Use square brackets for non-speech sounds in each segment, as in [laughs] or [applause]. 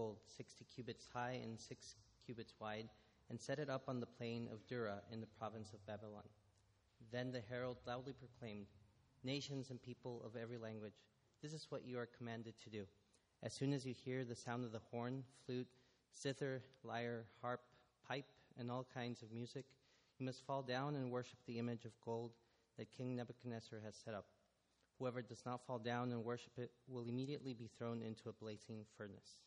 gold, sixty cubits high and six cubits wide, and set it up on the plain of Dura in the province of Babylon. Then the herald loudly proclaimed, Nations and people of every language, this is what you are commanded to do. As soon as you hear the sound of the horn, flute, zither, lyre, harp, pipe, and all kinds of music, you must fall down and worship the image of gold that King Nebuchadnezzar has set up. Whoever does not fall down and worship it will immediately be thrown into a blazing furnace.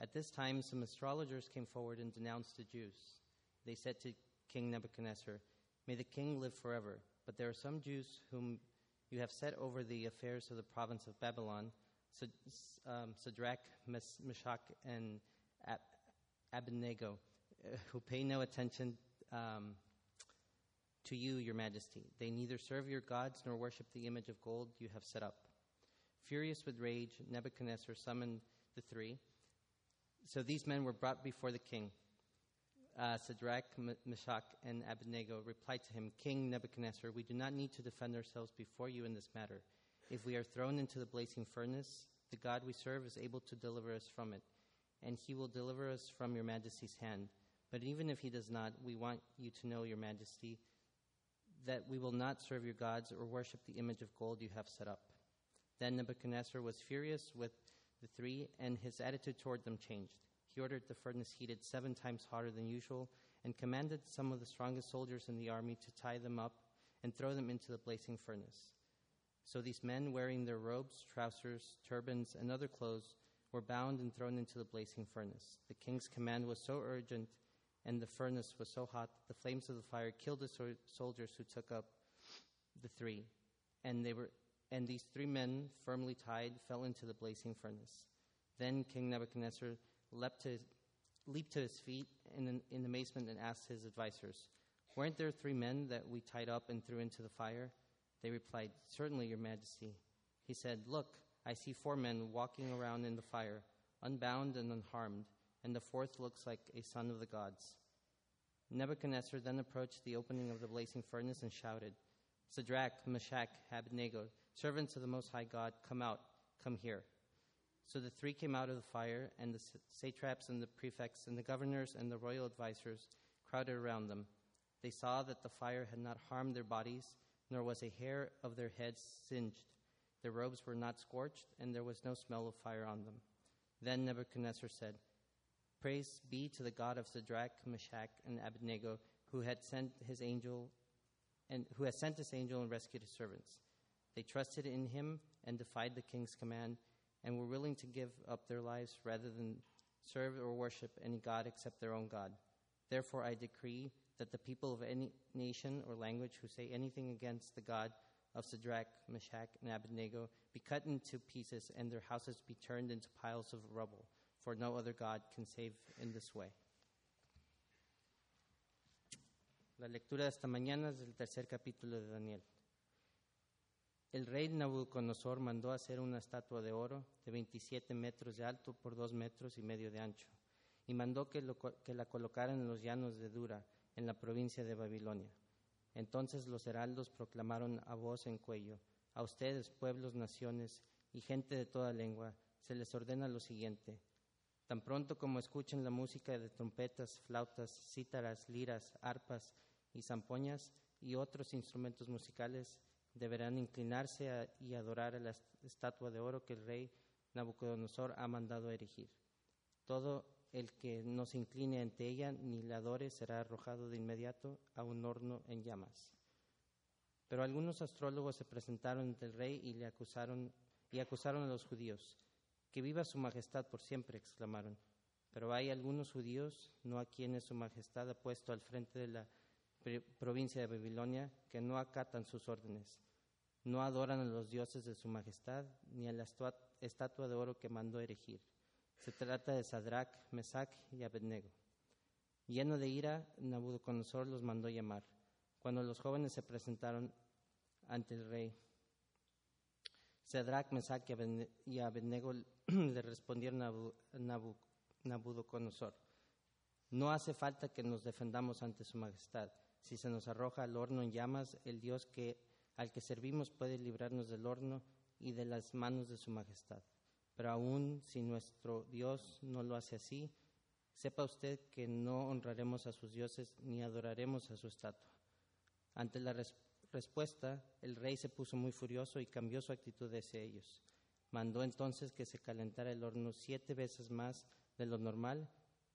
At this time, some astrologers came forward and denounced the Jews. They said to King Nebuchadnezzar, May the king live forever. But there are some Jews whom you have set over the affairs of the province of Babylon, um, Shadrach, Meshach, and Abednego, uh, who pay no attention um, to you, your majesty. They neither serve your gods nor worship the image of gold you have set up. Furious with rage, Nebuchadnezzar summoned the three. So these men were brought before the king. Uh, Shadrach, Meshach, and Abednego replied to him, King Nebuchadnezzar, we do not need to defend ourselves before you in this matter. If we are thrown into the blazing furnace, the God we serve is able to deliver us from it, and he will deliver us from your majesty's hand. But even if he does not, we want you to know, your majesty, that we will not serve your gods or worship the image of gold you have set up. Then Nebuchadnezzar was furious with the three, and his attitude toward them changed. He ordered the furnace heated seven times hotter than usual and commanded some of the strongest soldiers in the army to tie them up and throw them into the blazing furnace. So these men, wearing their robes, trousers, turbans, and other clothes, were bound and thrown into the blazing furnace. The king's command was so urgent and the furnace was so hot that the flames of the fire killed the soldiers who took up the three. And they were and these three men, firmly tied, fell into the blazing furnace. Then King Nebuchadnezzar leapt to, leaped to his feet in, in amazement and asked his advisers, Weren't there three men that we tied up and threw into the fire? They replied, Certainly, Your Majesty. He said, Look, I see four men walking around in the fire, unbound and unharmed and the fourth looks like a son of the gods. Nebuchadnezzar then approached the opening of the blazing furnace and shouted, Shadrach, Meshach, Abednego, servants of the Most High God, come out, come here. So the three came out of the fire, and the satraps and the prefects and the governors and the royal advisers crowded around them. They saw that the fire had not harmed their bodies, nor was a hair of their heads singed. Their robes were not scorched, and there was no smell of fire on them. Then Nebuchadnezzar said, Praise be to the God of Shadrach, Meshach, and Abednego, who had sent his angel and who has sent his angel and rescued his servants. They trusted in him and defied the king's command, and were willing to give up their lives rather than serve or worship any god except their own God. Therefore, I decree that the people of any nation or language who say anything against the God of Shadrach, Meshach, and Abednego be cut into pieces, and their houses be turned into piles of rubble for no other God can save in this way. La lectura de esta mañana es del tercer capítulo de Daniel. El rey Nabucodonosor mandó hacer una estatua de oro de 27 metros de alto por 2 metros y medio de ancho, y mandó que, que la colocaran en los llanos de Dura, en la provincia de Babilonia. Entonces los heraldos proclamaron a voz en cuello, a ustedes, pueblos, naciones y gente de toda lengua, se les ordena lo siguiente Tan pronto como escuchen la música de trompetas, flautas, cítaras, liras, arpas y zampoñas y otros instrumentos musicales, deberán inclinarse y adorar a la estatua de oro que el rey Nabucodonosor ha mandado erigir. Todo el que no se incline ante ella ni la adore será arrojado de inmediato a un horno en llamas. Pero algunos astrólogos se presentaron ante el rey y le acusaron y acusaron a los judíos. Que viva su majestad por siempre, exclamaron. Pero hay algunos judíos, no a quienes su majestad ha puesto al frente de la provincia de Babilonia, que no acatan sus órdenes. No adoran a los dioses de su majestad, ni a la estatua de oro que mandó erigir. Se trata de Sadrach, Mesach y Abednego. Lleno de ira, Nabucodonosor los mandó llamar. Cuando los jóvenes se presentaron ante el rey, Sadrach, Mesach y Abednego [clears throat] le respondieron a Nabucodonosor, no hace falta que nos defendamos ante su majestad. Si se nos arroja al horno en llamas, el Dios que, al que servimos puede librarnos del horno y de las manos de su majestad. Pero aún si nuestro Dios no lo hace así, sepa usted que no honraremos a sus dioses ni adoraremos a su estatua. Ante la res- respuesta, el rey se puso muy furioso y cambió su actitud hacia ellos. Mandó entonces que se calentara el horno siete veces más de lo normal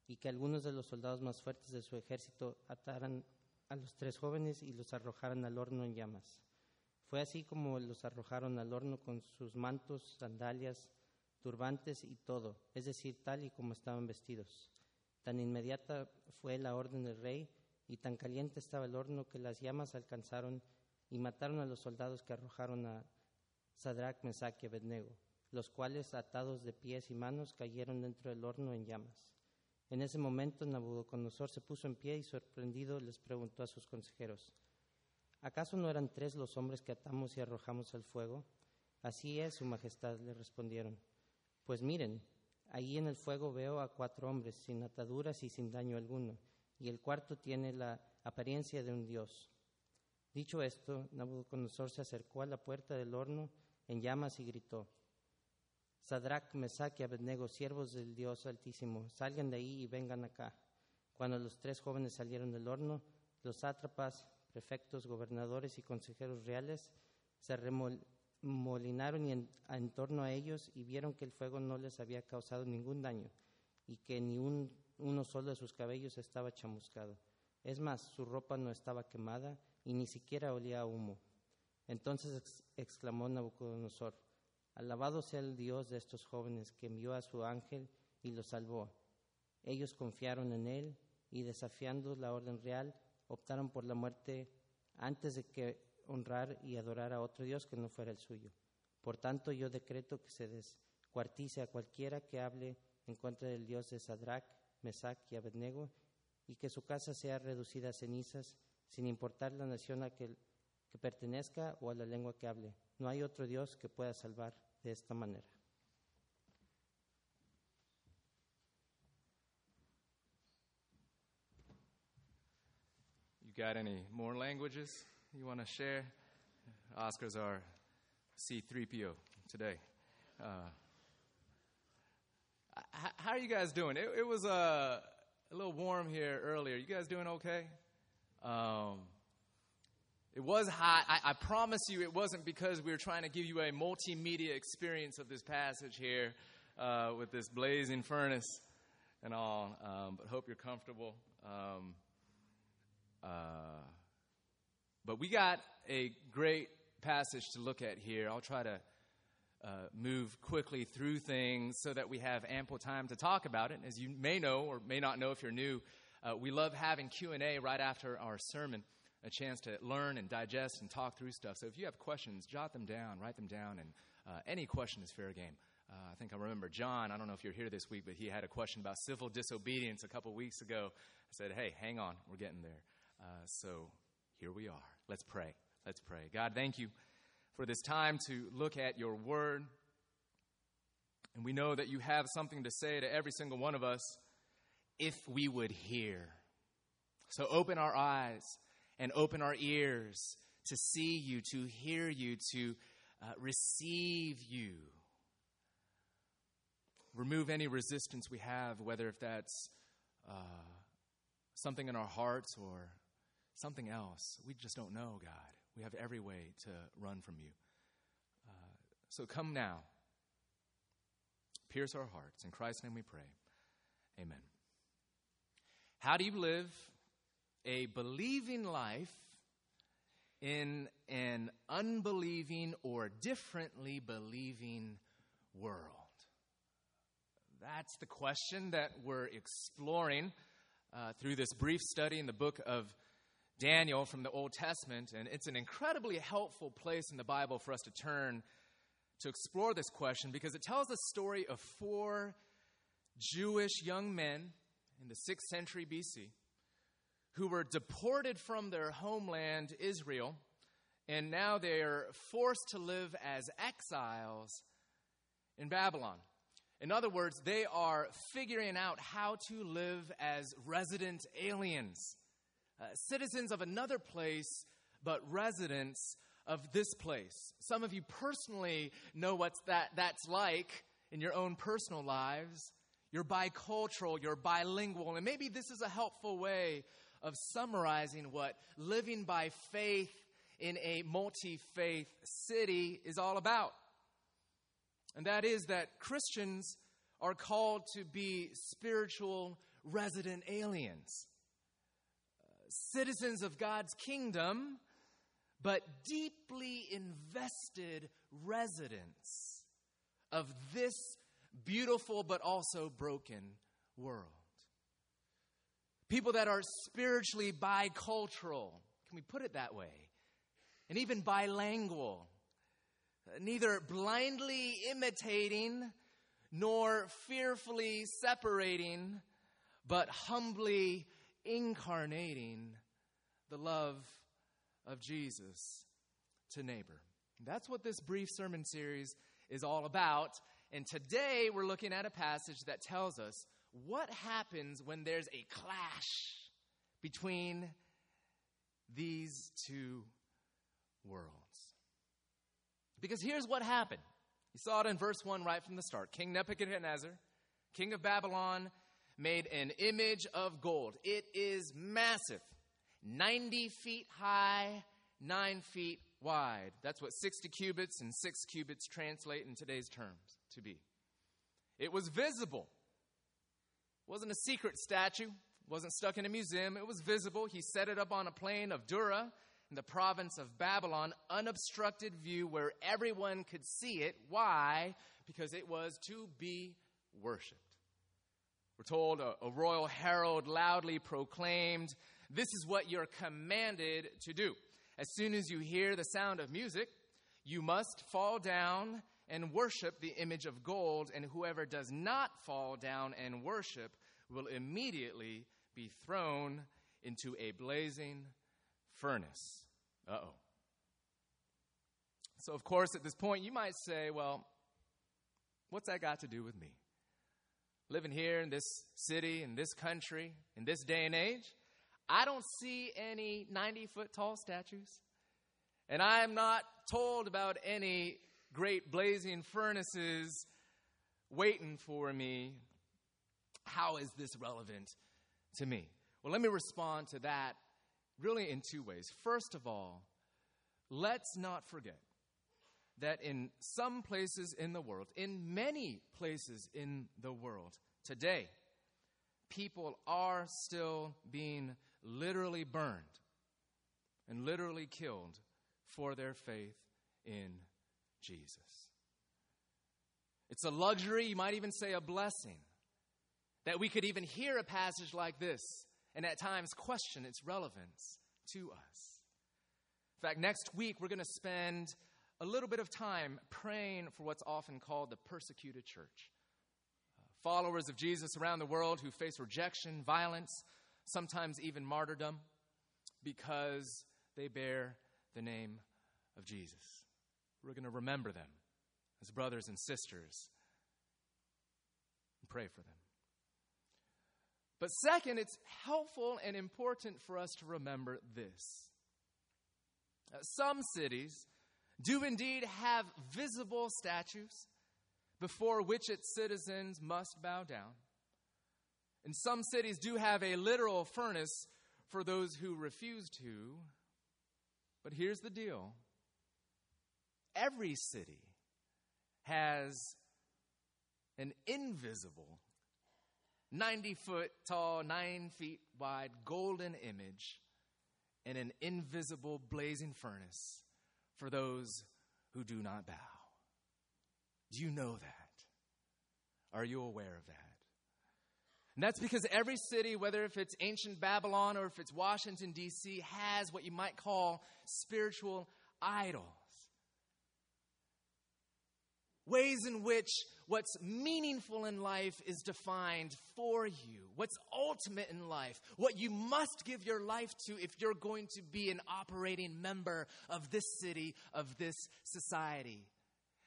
y que algunos de los soldados más fuertes de su ejército ataran a los tres jóvenes y los arrojaran al horno en llamas. Fue así como los arrojaron al horno con sus mantos, sandalias, turbantes y todo, es decir, tal y como estaban vestidos. Tan inmediata fue la orden del rey y tan caliente estaba el horno que las llamas alcanzaron y mataron a los soldados que arrojaron a Sadrach, Mesach y Abednego, los cuales, atados de pies y manos, cayeron dentro del horno en llamas. En ese momento Nabucodonosor se puso en pie y sorprendido les preguntó a sus consejeros, ¿acaso no eran tres los hombres que atamos y arrojamos al fuego? Así es, Su Majestad, le respondieron. Pues miren, allí en el fuego veo a cuatro hombres, sin ataduras y sin daño alguno, y el cuarto tiene la apariencia de un dios. Dicho esto, Nabucodonosor se acercó a la puerta del horno en llamas y gritó, Sadrach, Mesach y Abednego, siervos del Dios Altísimo, salgan de ahí y vengan acá. Cuando los tres jóvenes salieron del horno, los sátrapas, prefectos, gobernadores y consejeros reales se remolinaron en, torno a ellos y vieron que el fuego no les había causado ningún daño y que ni un, uno solo de sus cabellos estaba chamuscado. Es más, su ropa no estaba quemada y ni siquiera olía a humo. Entonces ex- exclamó Nabucodonosor, Alabado sea el Dios de estos jóvenes que envió a su ángel y los salvó. Ellos confiaron en él y desafiando la orden real, optaron por la muerte antes de que honrar y adorar a otro Dios que no fuera el suyo. Por tanto, yo decreto que se descuartice a cualquiera que hable en contra del Dios de Sadrach, Mesach y Abednego, y que su casa sea reducida a cenizas, sin importar la nación a que, que pertenezca o a la lengua que hable. No hay otro Dios que pueda salvar de esta manera. You got any more languages you want to share? Oscar's our C3PO today. Uh, how are you guys doing? It, it was uh, a little warm here earlier. You guys doing okay? Um, it was hot. I, I promise you, it wasn't because we were trying to give you a multimedia experience of this passage here uh, with this blazing furnace and all. Um, but hope you're comfortable. Um, uh, but we got a great passage to look at here. I'll try to uh, move quickly through things so that we have ample time to talk about it. As you may know or may not know if you're new, uh, we love having Q&A right after our sermon, a chance to learn and digest and talk through stuff. So if you have questions, jot them down, write them down, and uh, any question is fair game. Uh, I think I remember John, I don't know if you're here this week, but he had a question about civil disobedience a couple weeks ago. I said, hey, hang on, we're getting there. Uh, so here we are. Let's pray. Let's pray. God, thank you for this time to look at your word. And we know that you have something to say to every single one of us if we would hear. So open our eyes and open our ears to see you, to hear you, to uh, receive you. Remove any resistance we have, whether if that's uh, something in our hearts or something else. We just don't know, God. We have every way to run from you. Uh, so come now. Pierce our hearts. In Christ's name we pray. Amen. How do you live a believing life in an unbelieving or differently believing world? That's the question that we're exploring uh, through this brief study in the book of Daniel from the Old Testament. And it's an incredibly helpful place in the Bible for us to turn to explore this question because it tells the story of four Jewish young men in the 6th century BC who were deported from their homeland, Israel, and now they're forced to live as exiles in Babylon. In other words, they are figuring out how to live as resident aliens, uh, citizens of another place, but residents of this place. Some of you personally know what that, that's like in your own personal lives, you're bicultural, you're bilingual, and maybe this is a helpful way of summarizing what living by faith in a multi faith city is all about. And that is that Christians are called to be spiritual resident aliens, citizens of God's kingdom, but deeply invested residents of this beautiful but also broken world. People that are spiritually bicultural, can we put it that way? And even bilingual, neither blindly imitating nor fearfully separating, but humbly incarnating the love of Jesus to neighbor. That's what this brief sermon series is all about. And today we're looking at a passage that tells us what happens when there's a clash between these two worlds. Because here's what happened. You saw it in verse 1 right from the start. King Nebuchadnezzar, king of Babylon, made an image of gold. It is massive 90 feet high, 9 feet wide. That's what 60 cubits and 6 cubits translate in today's terms to be. It was visible. Wasn't a secret statue, wasn't stuck in a museum. It was visible. He set it up on a plain of Dura in the province of Babylon, unobstructed view where everyone could see it. Why? Because it was to be worshiped. We're told a, a royal herald loudly proclaimed, This is what you're commanded to do. As soon as you hear the sound of music, you must fall down and worship the image of gold, and whoever does not fall down and worship will immediately be thrown into a blazing furnace. Uh oh. So, of course, at this point, you might say, well, what's that got to do with me? Living here in this city, in this country, in this day and age, I don't see any 90 foot tall statues. And I am not told about any great blazing furnaces waiting for me. How is this relevant to me? Well, let me respond to that really in two ways. First of all, let's not forget that in some places in the world, in many places in the world today, people are still being literally burned and literally killed for their faith in Jesus. It's a luxury, you might even say a blessing, that we could even hear a passage like this and at times question its relevance to us. In fact, next week we're going to spend a little bit of time praying for what's often called the persecuted church. Uh, followers of Jesus around the world who face rejection, violence, sometimes even martyrdom because they bear the name of Jesus. We're going to remember them as brothers and sisters and pray for them. But second, it's helpful and important for us to remember this. Uh, some cities do indeed have visible statues before which its citizens must bow down. And some cities do have a literal furnace for those who refuse to. But here's the deal every city has an invisible, 90 foot tall, 9 feet wide golden image and an invisible blazing furnace for those who do not bow. Do you know that? Are you aware of that? And that's because every city, whether if it's ancient Babylon or if it's Washington, D.C., has what you might call spiritual idols ways in which what's meaningful in life is defined for you, what's ultimate in life, what you must give your life to if you're going to be an operating member of this city, of this society.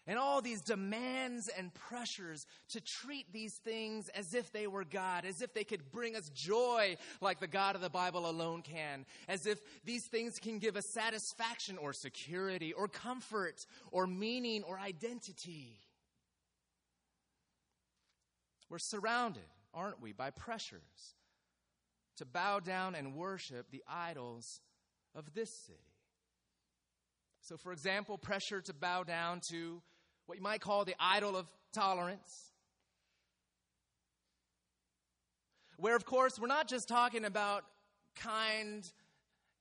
And all these demands and pressures to treat these things as if they were God, as if they could bring us joy like the God of the Bible alone can, as if these things can give us satisfaction or security or comfort or meaning or identity. We're surrounded, aren't we, by pressures to bow down and worship the idols of this city. So, for example, pressure to bow down to what you might call the idol of tolerance. Where, of course, we're not just talking about kind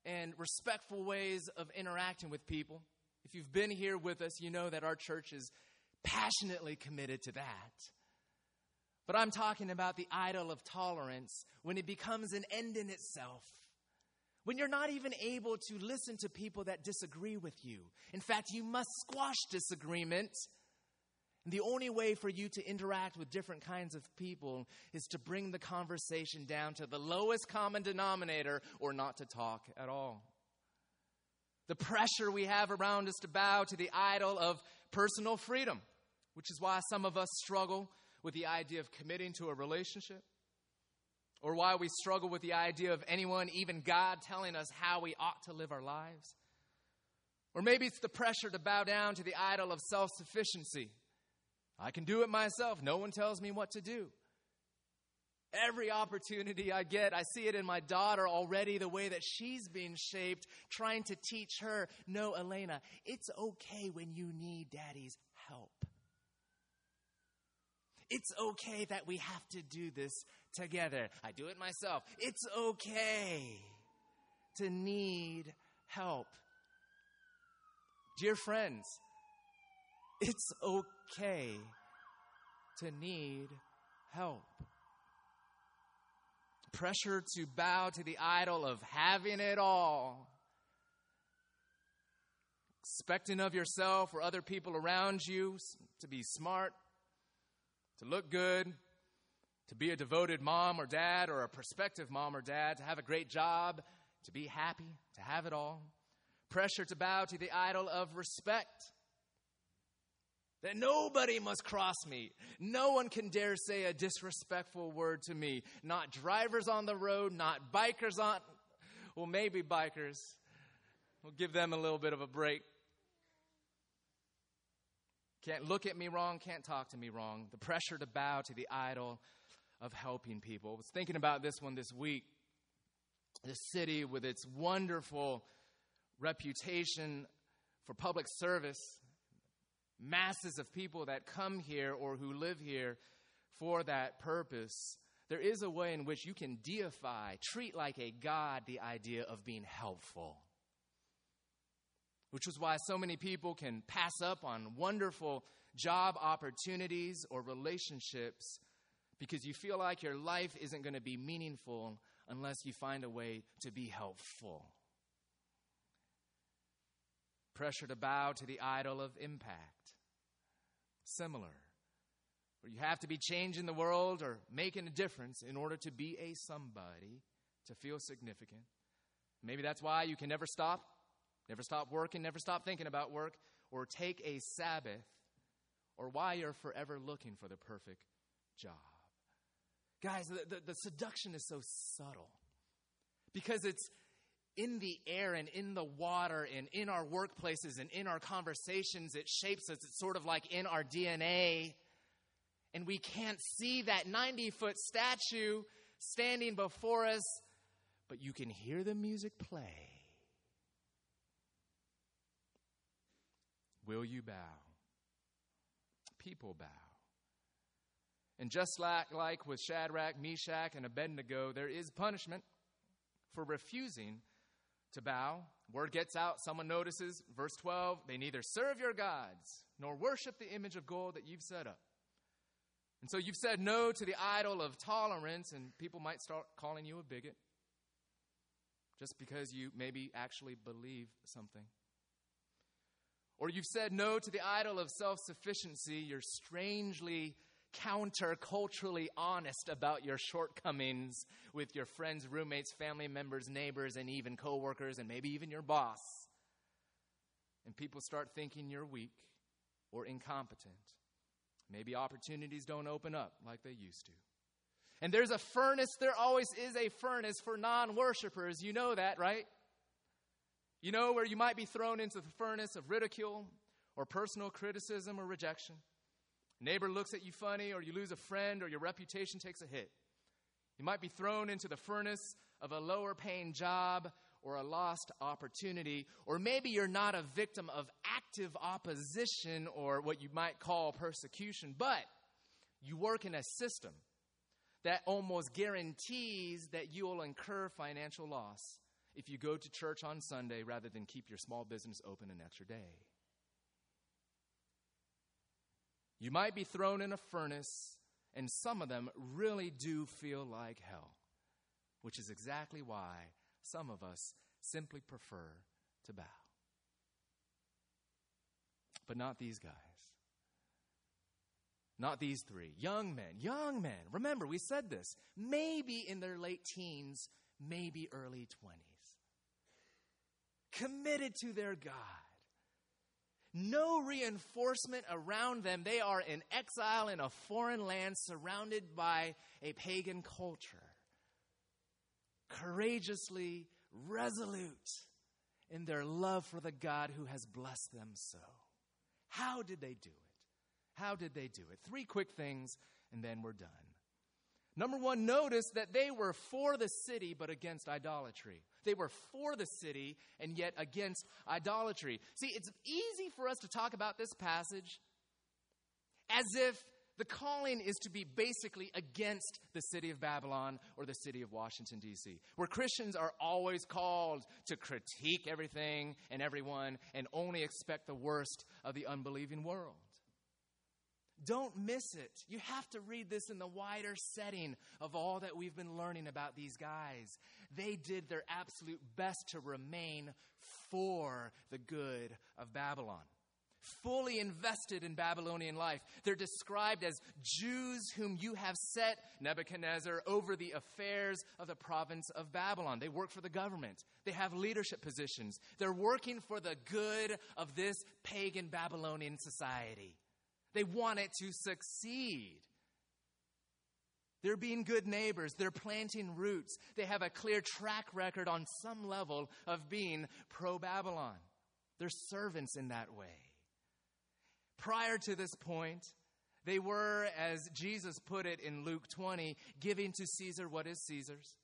and respectful ways of interacting with people. If you've been here with us, you know that our church is passionately committed to that. But I'm talking about the idol of tolerance when it becomes an end in itself. When you're not even able to listen to people that disagree with you. In fact, you must squash disagreement. And the only way for you to interact with different kinds of people is to bring the conversation down to the lowest common denominator or not to talk at all. The pressure we have around us to bow to the idol of personal freedom, which is why some of us struggle with the idea of committing to a relationship, or why we struggle with the idea of anyone, even God, telling us how we ought to live our lives. Or maybe it's the pressure to bow down to the idol of self sufficiency. I can do it myself. No one tells me what to do. Every opportunity I get, I see it in my daughter already, the way that she's being shaped, trying to teach her no, Elena, it's okay when you need daddy's help. It's okay that we have to do this together. I do it myself. It's okay to need help. Dear friends, it's okay to need help. Pressure to bow to the idol of having it all. Expecting of yourself or other people around you to be smart, to look good, to be a devoted mom or dad or a prospective mom or dad, to have a great job, to be happy, to have it all. Pressure to bow to the idol of respect. That nobody must cross me. No one can dare say a disrespectful word to me. Not drivers on the road, not bikers on, well, maybe bikers. We'll give them a little bit of a break. Can't look at me wrong, can't talk to me wrong. The pressure to bow to the idol of helping people. I was thinking about this one this week. The city, with its wonderful reputation for public service, masses of people that come here or who live here for that purpose, there is a way in which you can deify, treat like a god the idea of being helpful which is why so many people can pass up on wonderful job opportunities or relationships because you feel like your life isn't going to be meaningful unless you find a way to be helpful. Pressure to bow to the idol of impact. Similar. Where you have to be changing the world or making a difference in order to be a somebody, to feel significant. Maybe that's why you can never stop Never stop working, never stop thinking about work, or take a Sabbath, or why you're forever looking for the perfect job. Guys, the, the, the seduction is so subtle because it's in the air and in the water and in our workplaces and in our conversations. It shapes us. It's sort of like in our DNA. And we can't see that 90 foot statue standing before us, but you can hear the music play. Will you bow? People bow. And just like, like with Shadrach, Meshach, and Abednego, there is punishment for refusing to bow. Word gets out, someone notices. Verse 12 they neither serve your gods nor worship the image of gold that you've set up. And so you've said no to the idol of tolerance, and people might start calling you a bigot just because you maybe actually believe something. Or you've said no to the idol of self sufficiency. You're strangely counterculturally honest about your shortcomings with your friends, roommates, family members, neighbors, and even coworkers, and maybe even your boss. And people start thinking you're weak or incompetent. Maybe opportunities don't open up like they used to. And there's a furnace, there always is a furnace for non worshipers. You know that, right? You know where you might be thrown into the furnace of ridicule or personal criticism or rejection? Neighbor looks at you funny, or you lose a friend, or your reputation takes a hit. You might be thrown into the furnace of a lower paying job or a lost opportunity, or maybe you're not a victim of active opposition or what you might call persecution, but you work in a system that almost guarantees that you will incur financial loss if you go to church on Sunday rather than keep your small business open an extra day. You might be thrown in a furnace, and some of them really do feel like hell, which is exactly why some of us simply prefer to bow. But not these guys. Not these three. Young men, young men. Remember, we said this. Maybe in their late teens, maybe early 20s. Committed to their God. No reinforcement around them. They are in exile in a foreign land surrounded by a pagan culture. Courageously resolute in their love for the God who has blessed them so. How did they do it? How did they do it? Three quick things, and then we're done. Number one, notice that they were for the city but against idolatry. They were for the city and yet against idolatry. See, it's easy for us to talk about this passage as if the calling is to be basically against the city of Babylon or the city of Washington, D.C., where Christians are always called to critique everything and everyone and only expect the worst of the unbelieving world. Don't miss it. You have to read this in the wider setting of all that we've been learning about these guys. They did their absolute best to remain for the good of Babylon. Fully invested in Babylonian life. They're described as Jews whom you have set, Nebuchadnezzar, over the affairs of the province of Babylon. They work for the government, they have leadership positions. They're working for the good of this pagan Babylonian society. They want it to succeed. They're being good neighbors. They're planting roots. They have a clear track record on some level of being pro Babylon. They're servants in that way. Prior to this point, they were, as Jesus put it in Luke 20, giving to Caesar what is Caesar's.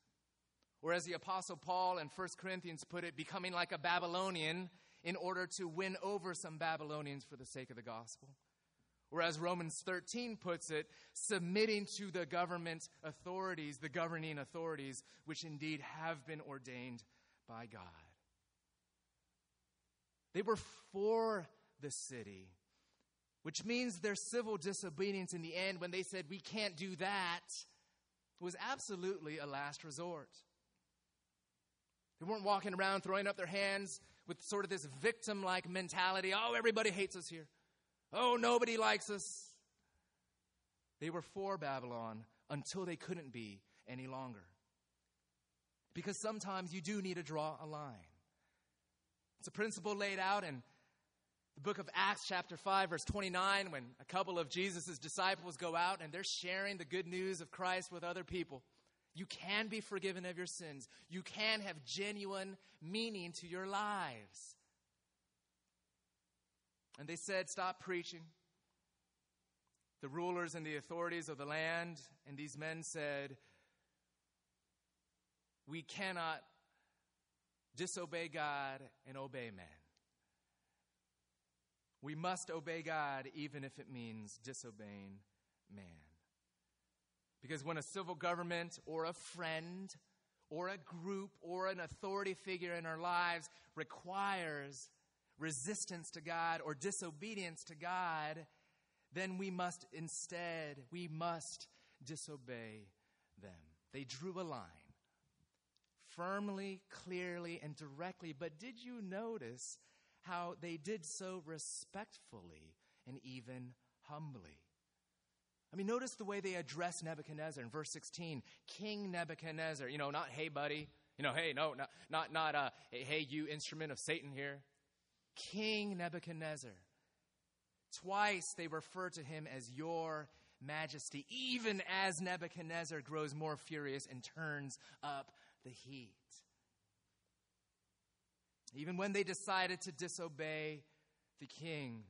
Or as the Apostle Paul in 1 Corinthians put it, becoming like a Babylonian in order to win over some Babylonians for the sake of the gospel. Or as Romans 13 puts it, submitting to the government authorities, the governing authorities, which indeed have been ordained by God. They were for the city, which means their civil disobedience in the end, when they said, We can't do that, was absolutely a last resort. They weren't walking around throwing up their hands with sort of this victim like mentality oh, everybody hates us here. Oh, nobody likes us. They were for Babylon until they couldn't be any longer. Because sometimes you do need to draw a line. It's a principle laid out in the book of Acts, chapter 5, verse 29, when a couple of Jesus' disciples go out and they're sharing the good news of Christ with other people. You can be forgiven of your sins. You can have genuine meaning to your lives. And they said, Stop preaching. The rulers and the authorities of the land, and these men said, We cannot disobey God and obey man. We must obey God even if it means disobeying man. Because when a civil government or a friend or a group or an authority figure in our lives requires resistance to God or disobedience to God, then we must instead, we must disobey them. They drew a line firmly, clearly, and directly. But did you notice how they did so respectfully and even humbly? I mean, notice the way they address Nebuchadnezzar in verse 16. King Nebuchadnezzar, you know, not hey, buddy. You know, hey, no, not, not, not uh, hey, you instrument of Satan here. King Nebuchadnezzar. Twice they refer to him as your majesty, even as Nebuchadnezzar grows more furious and turns up the heat. Even when they decided to disobey the king,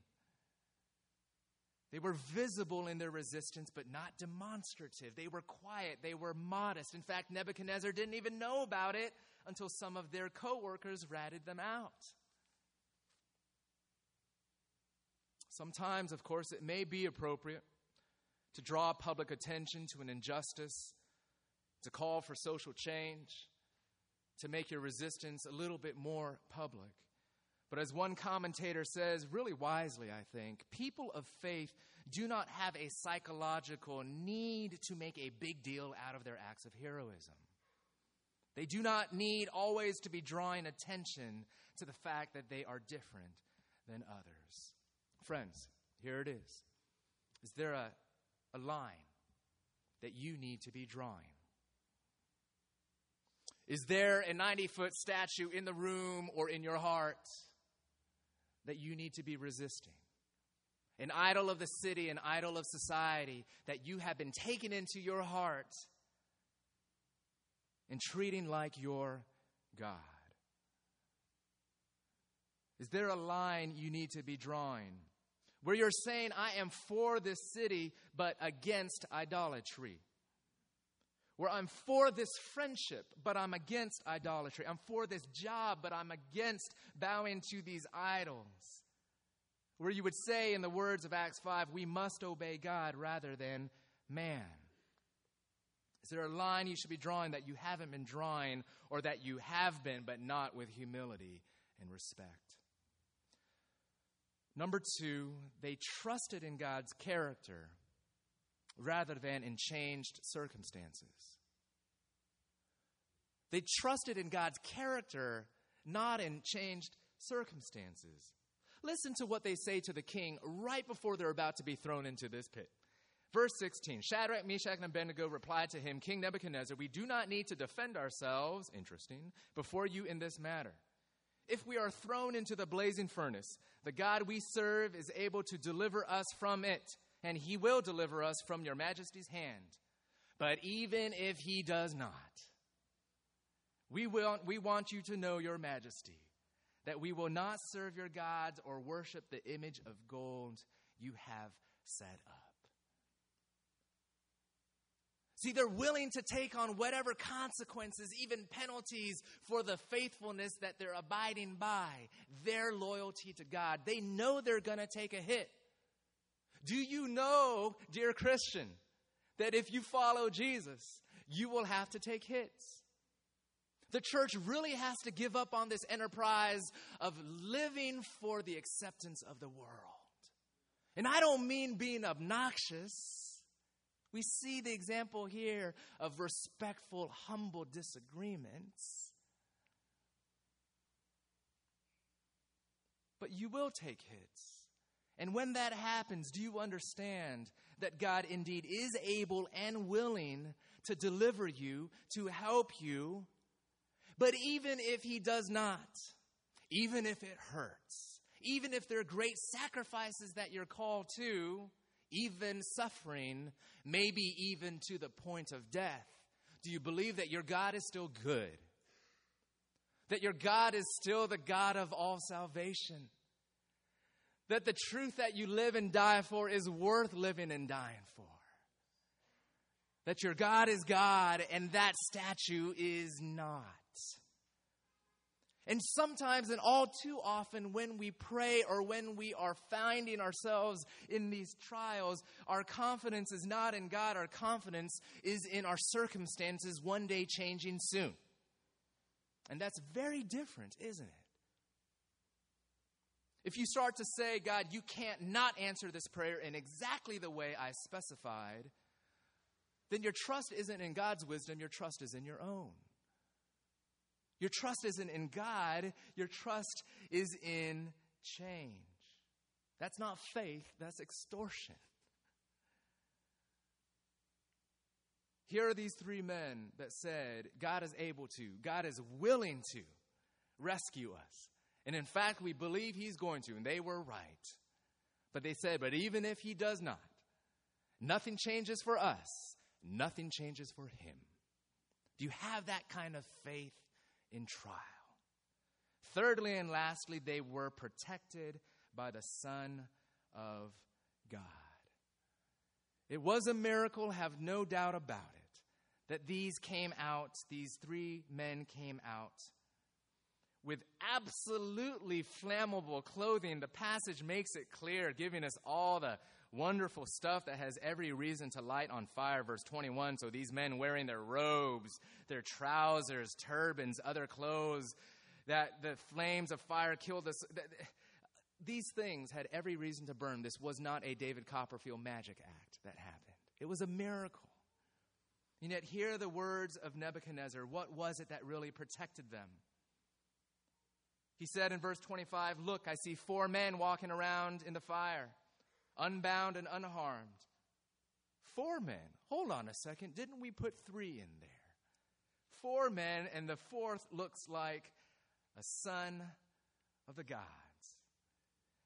They were visible in their resistance, but not demonstrative. They were quiet. They were modest. In fact, Nebuchadnezzar didn't even know about it until some of their coworkers ratted them out. Sometimes, of course, it may be appropriate to draw public attention to an injustice, to call for social change, to make your resistance a little bit more public. But as one commentator says, really wisely, I think, people of faith do not have a psychological need to make a big deal out of their acts of heroism. They do not need always to be drawing attention to the fact that they are different than others. Friends, here it is. Is there a, a line that you need to be drawing? Is there a 90 foot statue in the room or in your heart that you need to be resisting? An idol of the city, an idol of society that you have been taken into your heart and treating like your God? Is there a line you need to be drawing where you're saying, I am for this city, but against idolatry? where I'm for this friendship, but I'm against idolatry. I'm for this job, but I'm against bowing to these idols. Where you would say, in the words of Acts 5, we must obey God rather than man. Is there a line you should be drawing that you haven't been drawing, or that you have been, but not with humility and respect? Number two, they trusted in God's character rather than in changed circumstances. They trusted in God's character, not in changed circumstances. Listen to what they say to the king right before they're about to be thrown into this pit. Verse 16 Shadrach, Meshach, and Abednego replied to him, King Nebuchadnezzar, we do not need to defend ourselves, interesting, before you in this matter. If we are thrown into the blazing furnace, the God we serve is able to deliver us from it and he will deliver us from your majesty's hand. But even if he does not, we, will, we want you to know, your majesty, that we will not serve your gods or worship the image of gold you have set up. See, they're willing to take on whatever consequences, even penalties, for the faithfulness that they're abiding by, their loyalty to God. They know they're going to take a hit. Do you know, dear Christian, that if you follow Jesus, you will have to take hits? The church really has to give up on this enterprise of living for the acceptance of the world. And I don't mean being obnoxious. We see the example here of respectful, humble disagreements. But you will take hits. And when that happens, do you understand that God indeed is able and willing to deliver you, to help you? But even if He does not, even if it hurts, even if there are great sacrifices that you're called to, even suffering, maybe even to the point of death, do you believe that your God is still good? That your God is still the God of all salvation? that the truth that you live and die for is worth living and dying for. That your God is God and that statue is not. And sometimes, and all too often, when we pray or when we are finding ourselves in these trials, our confidence is not in God. Our confidence is in our circumstances one day changing soon. And that's very different, isn't it? If you start to say, God, you can't not answer this prayer in exactly the way I specified, then your trust isn't in God's wisdom, your trust is in your own. Your trust isn't in God, your trust is in change. That's not faith, that's extortion. Here are these three men that said, God is able to, God is willing to rescue us. And in fact, we believe he's going to, and they were right. But they said, but even if he does not, nothing changes for us, nothing changes for him. Do you have that kind of faith in trial? Thirdly and lastly, they were protected by the Son of God. It was a miracle, have no doubt about it, that these came out, these three men came out with absolutely flammable clothing. The passage makes it clear, giving us all the wonderful stuff that has every reason to light on fire. Verse 21 So these men wearing their robes, their trousers, turbans, other clothes, that the flames of fire killed us. These things had every reason to burn. This was not a David Copperfield magic act that happened, it was a miracle. And yet, hear the words of Nebuchadnezzar. What was it that really protected them? He said in verse 25, Look, I see four men walking around in the fire unbound and unharmed. Four men. Hold on a second. Didn't we put three in there? Four men, and the fourth looks like a son of the gods.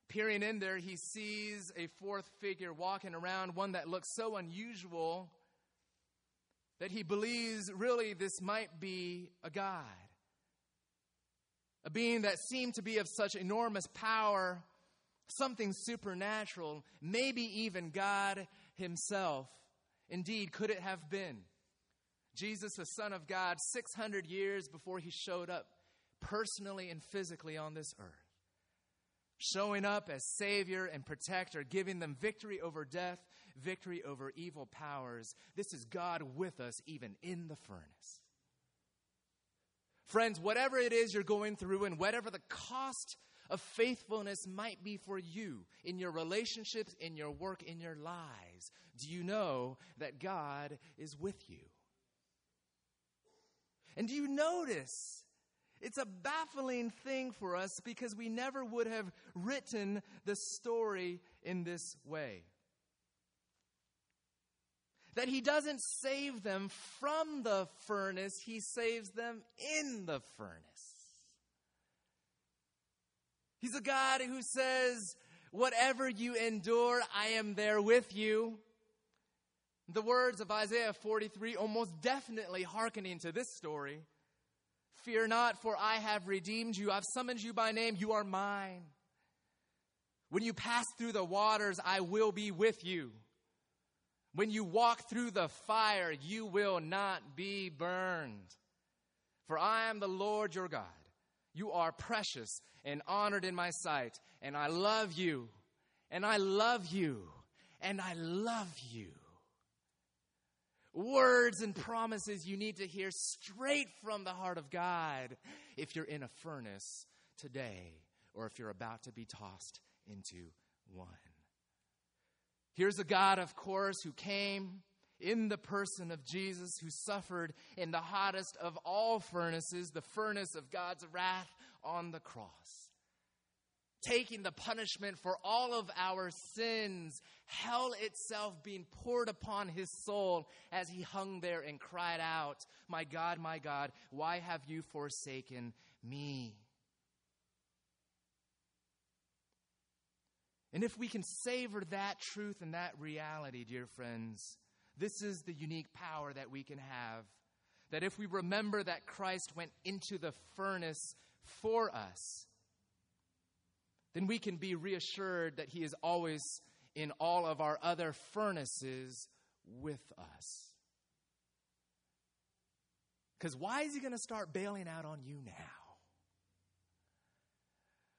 Peering in there, he sees a fourth figure walking around, one that looks so unusual that he believes really this might be a God. A being that seemed to be of such enormous power something supernatural, maybe even God Himself. Indeed, could it have been? Jesus, the Son of God, 600 years before He showed up personally and physically on this earth. Showing up as Savior and Protector, giving them victory over death, victory over evil powers. This is God with us, even in the furnace. Friends, whatever it is you're going through and whatever the cost of faithfulness might be for you in your relationships, in your work, in your lives. Do you know that God is with you? And do you notice? It's a baffling thing for us because we never would have written the story in this way. That he doesn't save them from the furnace, he saves them in the furnace. He's a God who says, Whatever you endure, I am there with you. The words of Isaiah 43 almost definitely hearkening to this story. Fear not, for I have redeemed you. I've summoned you by name. You are mine. When you pass through the waters, I will be with you. When you walk through the fire, you will not be burned. For I am the Lord your God. You are precious and honored in my sight, and I love you, and I love you, and I love you. Words and promises you need to hear straight from the heart of God if you're in a furnace today or if you're about to be tossed into one. Here's a God, of course, who came in the person of Jesus, who suffered in the hottest of all furnaces, the furnace of God's wrath on the cross. Taking the punishment for all of our sins, hell itself being poured upon his soul as he hung there and cried out, My God, my God, why have you forsaken me? And if we can savor that truth and that reality, dear friends, this is the unique power that we can have. That if we remember that Christ went into the furnace for us, then we can be reassured that He is always in all of our other furnaces with us. Because why is He going to start bailing out on you now?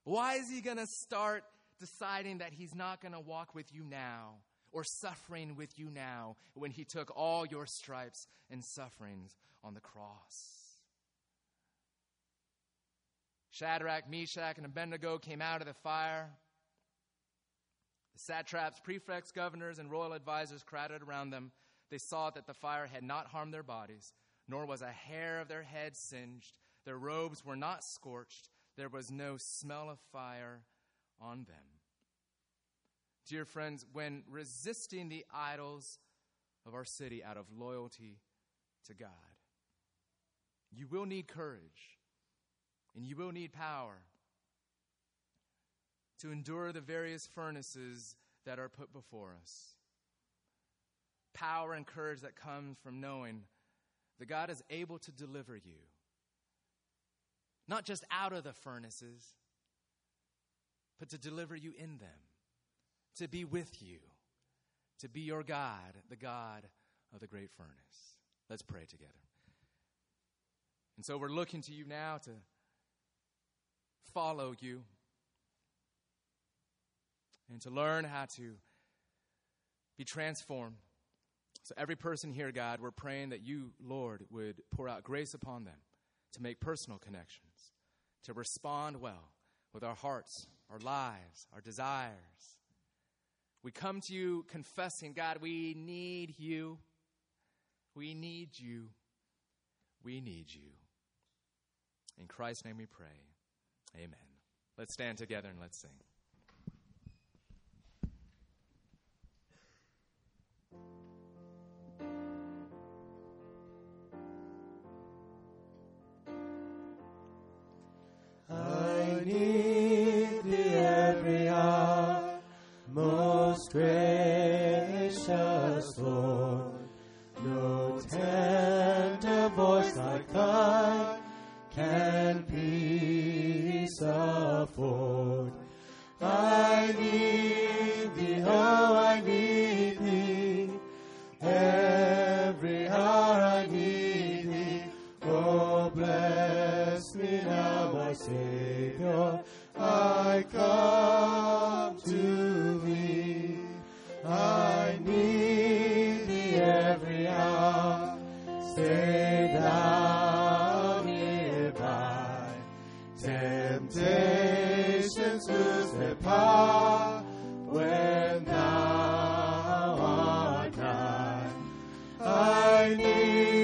Why is He going to start deciding that He's not going to walk with you now or suffering with you now when He took all your stripes and sufferings on the cross? Shadrach, Meshach, and Abednego came out of the fire. The satraps, prefects, governors, and royal advisers crowded around them. They saw that the fire had not harmed their bodies, nor was a hair of their head singed. Their robes were not scorched. There was no smell of fire on them. Dear friends, when resisting the idols of our city out of loyalty to God, you will need courage and you will need power to endure the various furnaces that are put before us. Power and courage that comes from knowing that God is able to deliver you, not just out of the furnaces, but to deliver you in them, to be with you, to be your God, the God of the great furnace. Let's pray together. And so we're looking to you now to follow you and to learn how to be transformed. So, every person here, God, we're praying that you, Lord, would pour out grace upon them to make personal connections, to respond well with our hearts, our lives, our desires. We come to you confessing, God, we need you. We need you. We need you. In Christ's name we pray. Amen. Let's stand together and let's sing. Afford. I need I need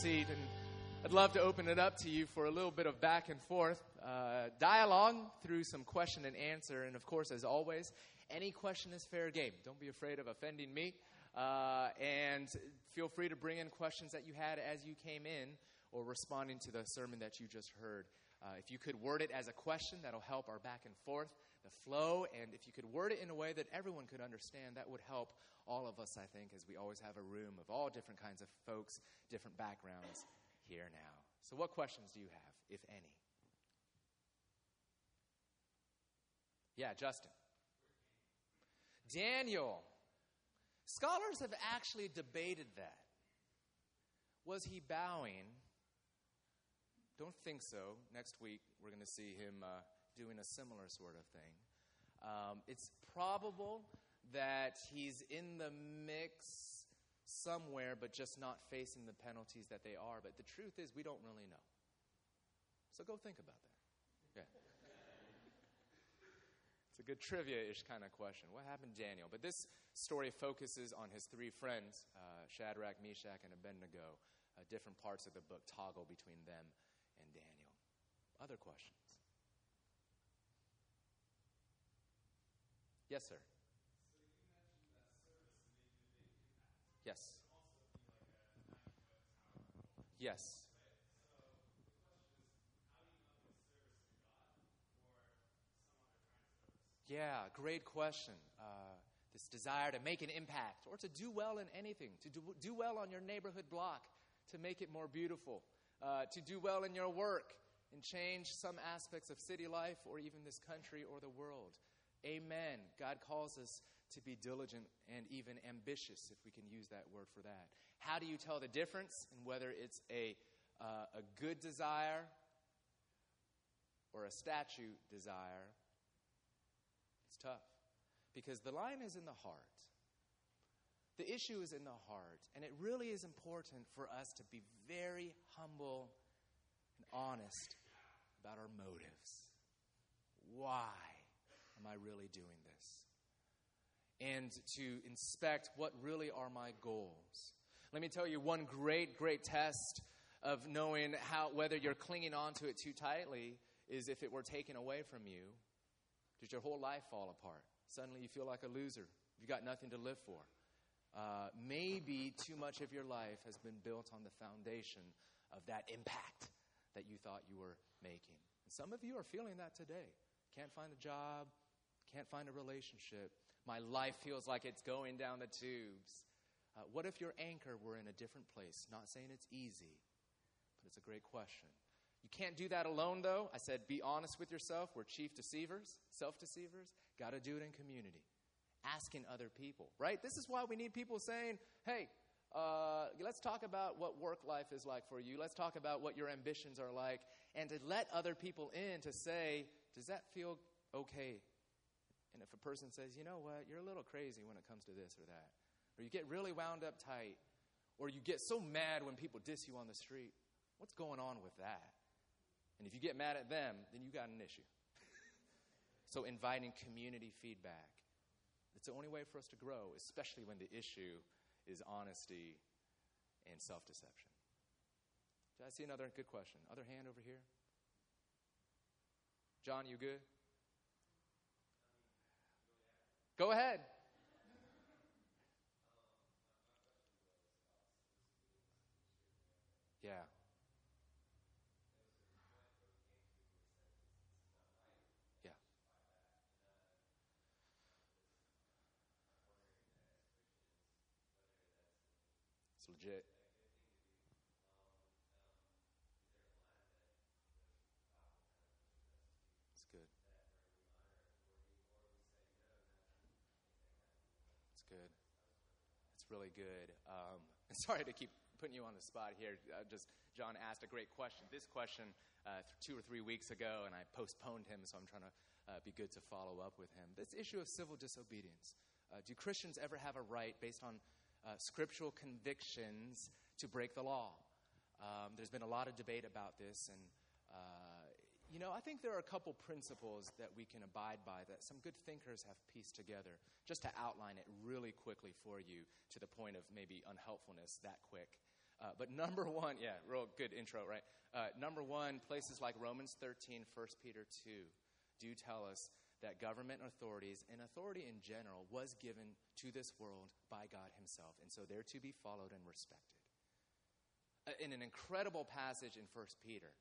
seat? And I'd love to open it up to you for a little bit of back and forth uh, dialogue through some question and answer. And of course, as always, any question is fair game. Don't be afraid of offending me. Uh, and feel free to bring in questions that you had as you came in or responding to the sermon that you just heard. Uh, if you could word it as a question, that'll help our back and forth, the flow. And if you could word it in a way that everyone could understand, that would help all of us, I think, as we always have a room of all different kinds of folks, different backgrounds here now. So, what questions do you have, if any? Yeah, Justin. Daniel. Scholars have actually debated that. Was he bowing? Don't think so. Next week, we're going to see him uh, doing a similar sort of thing. Um, it's probable that he's in the mix somewhere, but just not facing the penalties that they are. But the truth is, we don't really know. So go think about that. Yeah. It's a good trivia ish kind of question. What happened to Daniel? But this story focuses on his three friends uh, Shadrach, Meshach, and Abednego. Uh, different parts of the book toggle between them and Daniel. Other questions? Yes, sir. Yes. Yes. Yeah, great question. Uh, this desire to make an impact or to do well in anything, to do, do well on your neighborhood block, to make it more beautiful, uh, to do well in your work and change some aspects of city life or even this country or the world. Amen. God calls us to be diligent and even ambitious, if we can use that word for that. How do you tell the difference in whether it's a, uh, a good desire or a statute desire? It's tough because the line is in the heart. The issue is in the heart, and it really is important for us to be very humble and honest about our motives. Why am I really doing this? And to inspect what really are my goals. Let me tell you one great, great test of knowing how whether you're clinging on to it too tightly is if it were taken away from you, does your whole life fall apart? Suddenly you feel like a loser. You've got nothing to live for. Uh, maybe too much of your life has been built on the foundation of that impact that you thought you were making. And some of you are feeling that today. Can't find a job, can't find a relationship. My life feels like it's going down the tubes. Uh, what if your anchor were in a different place? Not saying it's easy, but it's a great question. You can't do that alone, though. I said, be honest with yourself. We're chief deceivers, self deceivers. Got to do it in community, asking other people, right? This is why we need people saying, hey, uh, let's talk about what work life is like for you. Let's talk about what your ambitions are like. And to let other people in to say, does that feel okay? And if a person says, you know what, you're a little crazy when it comes to this or that, or you get really wound up tight, or you get so mad when people diss you on the street, what's going on with that? And if you get mad at them, then you got an issue. [laughs] so, inviting community feedback. It's the only way for us to grow, especially when the issue is honesty and self deception. Did I see another good question? Other hand over here? John, you good? Go ahead. Yeah. Yeah. It's legit. It's good. It's good. It's really good. Um, [laughs] sorry to keep putting you on the spot here. Uh, just John asked a great question. This question uh, two or three weeks ago, and I postponed him, so I'm trying to uh, be good to follow up with him. This issue of civil disobedience. Uh, do Christians ever have a right, based on uh, scriptural convictions, to break the law? Um, there's been a lot of debate about this, and uh, you know, I think there are a couple principles that we can abide by that some good thinkers have pieced together. Just to outline it really quickly for you, to the point of maybe unhelpfulness that quick. Uh, but number [laughs] one, yeah, real good intro, right? Uh, number one, places like Romans 13, 1 Peter 2 do tell us that government authorities and authority in general was given to this world by God Himself, and so they're to be followed and respected. Uh, in an incredible passage in 1 Peter,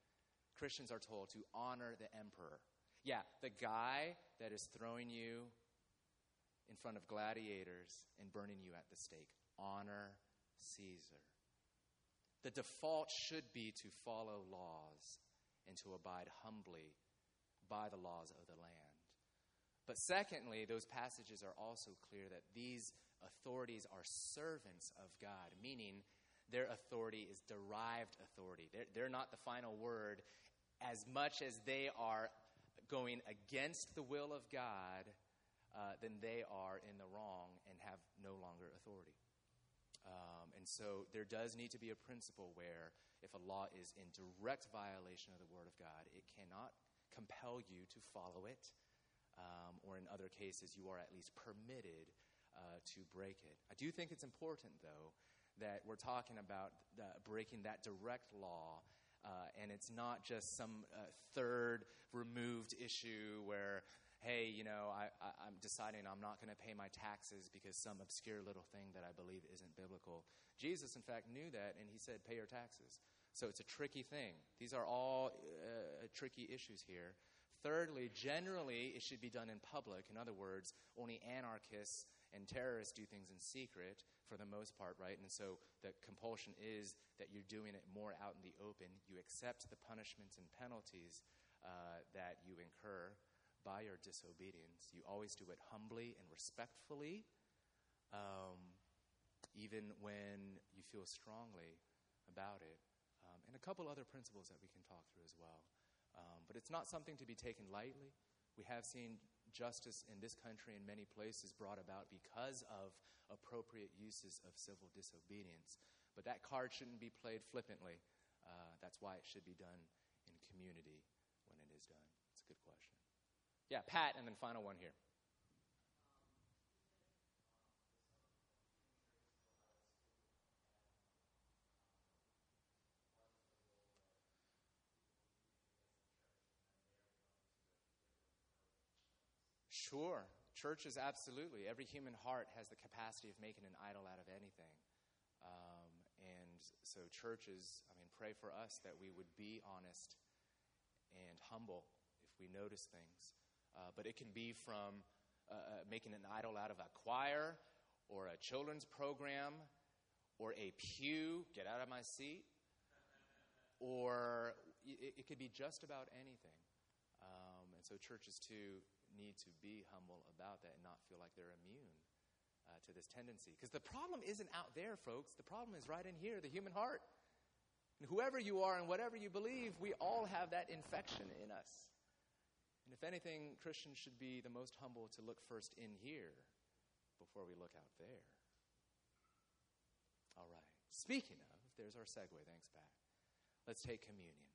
Christians are told to honor the emperor. Yeah, the guy that is throwing you in front of gladiators and burning you at the stake. Honor Caesar. The default should be to follow laws and to abide humbly by the laws of the land. But secondly, those passages are also clear that these authorities are servants of God, meaning their authority is derived authority. They're, they're not the final word as much as they are going against the will of God, uh, then they are in the wrong and have no longer authority. Um, and so there does need to be a principle where if a law is in direct violation of the Word of God, it cannot compel you to follow it. Um, or in other cases, you are at least permitted uh, to break it. I do think it's important, though, that we're talking about the, breaking that direct law. Uh, and it's not just some uh, third removed issue where hey, you know, I, am deciding I'm not going to pay my taxes because some obscure little thing that I believe isn't biblical. Jesus, in fact, knew that, and he said, pay your taxes. So it's a tricky thing. These are all uh, tricky issues here. Thirdly, generally, it should be done in public. In other words, only anarchists and terrorists do things in secret for the most part, right? And so the compulsion is that you're doing it more out in the open. You accept the punishments and penalties uh, that you incur by your disobedience. You always do it humbly and respectfully, um, even when you feel strongly about it. Um, and a couple other principles that we can talk through as well. Um, but it's not something to be taken lightly. We have seen justice in this country in many places brought about because of appropriate uses of civil disobedience. But that card shouldn't be played flippantly. Uh, that's why it should be done in community when it is done. It's a good question. Yeah, Pat, and then final one here. Sure. Churches, absolutely. Every human heart has the capacity of making an idol out of anything. Um, and so, churches, I mean, pray for us that we would be honest and humble if we notice things. Uh, but it can be from uh, uh making an idol out of a choir or a children's program or a pew, get out of my seat, or it, it could be just about anything. Um, and so, churches, too, need to be humble about that and not feel like they're immune uh, to this tendency. Because the problem isn't out there, folks. The problem is right in here, the human heart. And whoever you are and whatever you believe, we all have that infection in us. And if anything, Christians should be the most humble to look first in here before we look out there. All right. Speaking of, there's our segue. Thanks, Pat. Let's take communion.